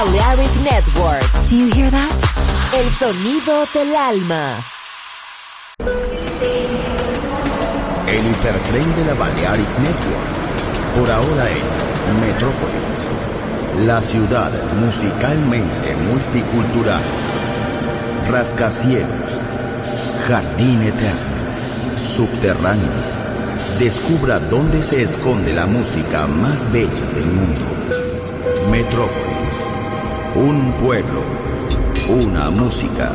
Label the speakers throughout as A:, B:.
A: Balearic Network.
B: Do you hear that?
A: El sonido del alma.
C: El hipertren de la Balearic Network. Por ahora en Metrópolis. La ciudad musicalmente multicultural. Rascacielos. Jardín eterno. Subterráneo. Descubra dónde se esconde la música más bella del mundo. Metrópolis. Un pueblo. Una música.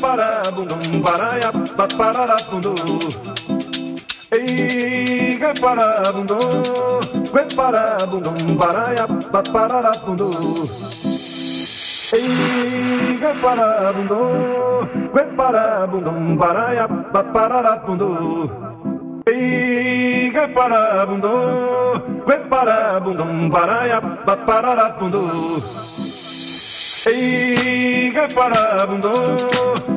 D: para bundum para ya para la bundo Ei que para bundo que para bundum para ya para la bundo Ei que para bundo que para bundum para ya para la bundo Ei, que para bundo, que para bundum para ya para la bundo Ei, gueparabundo,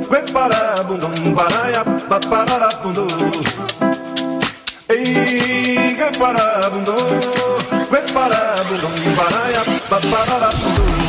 D: gueparabundo, baraya, paparabundo. Ei, gueparabundo, gueparabundo, baraya, paparabundo.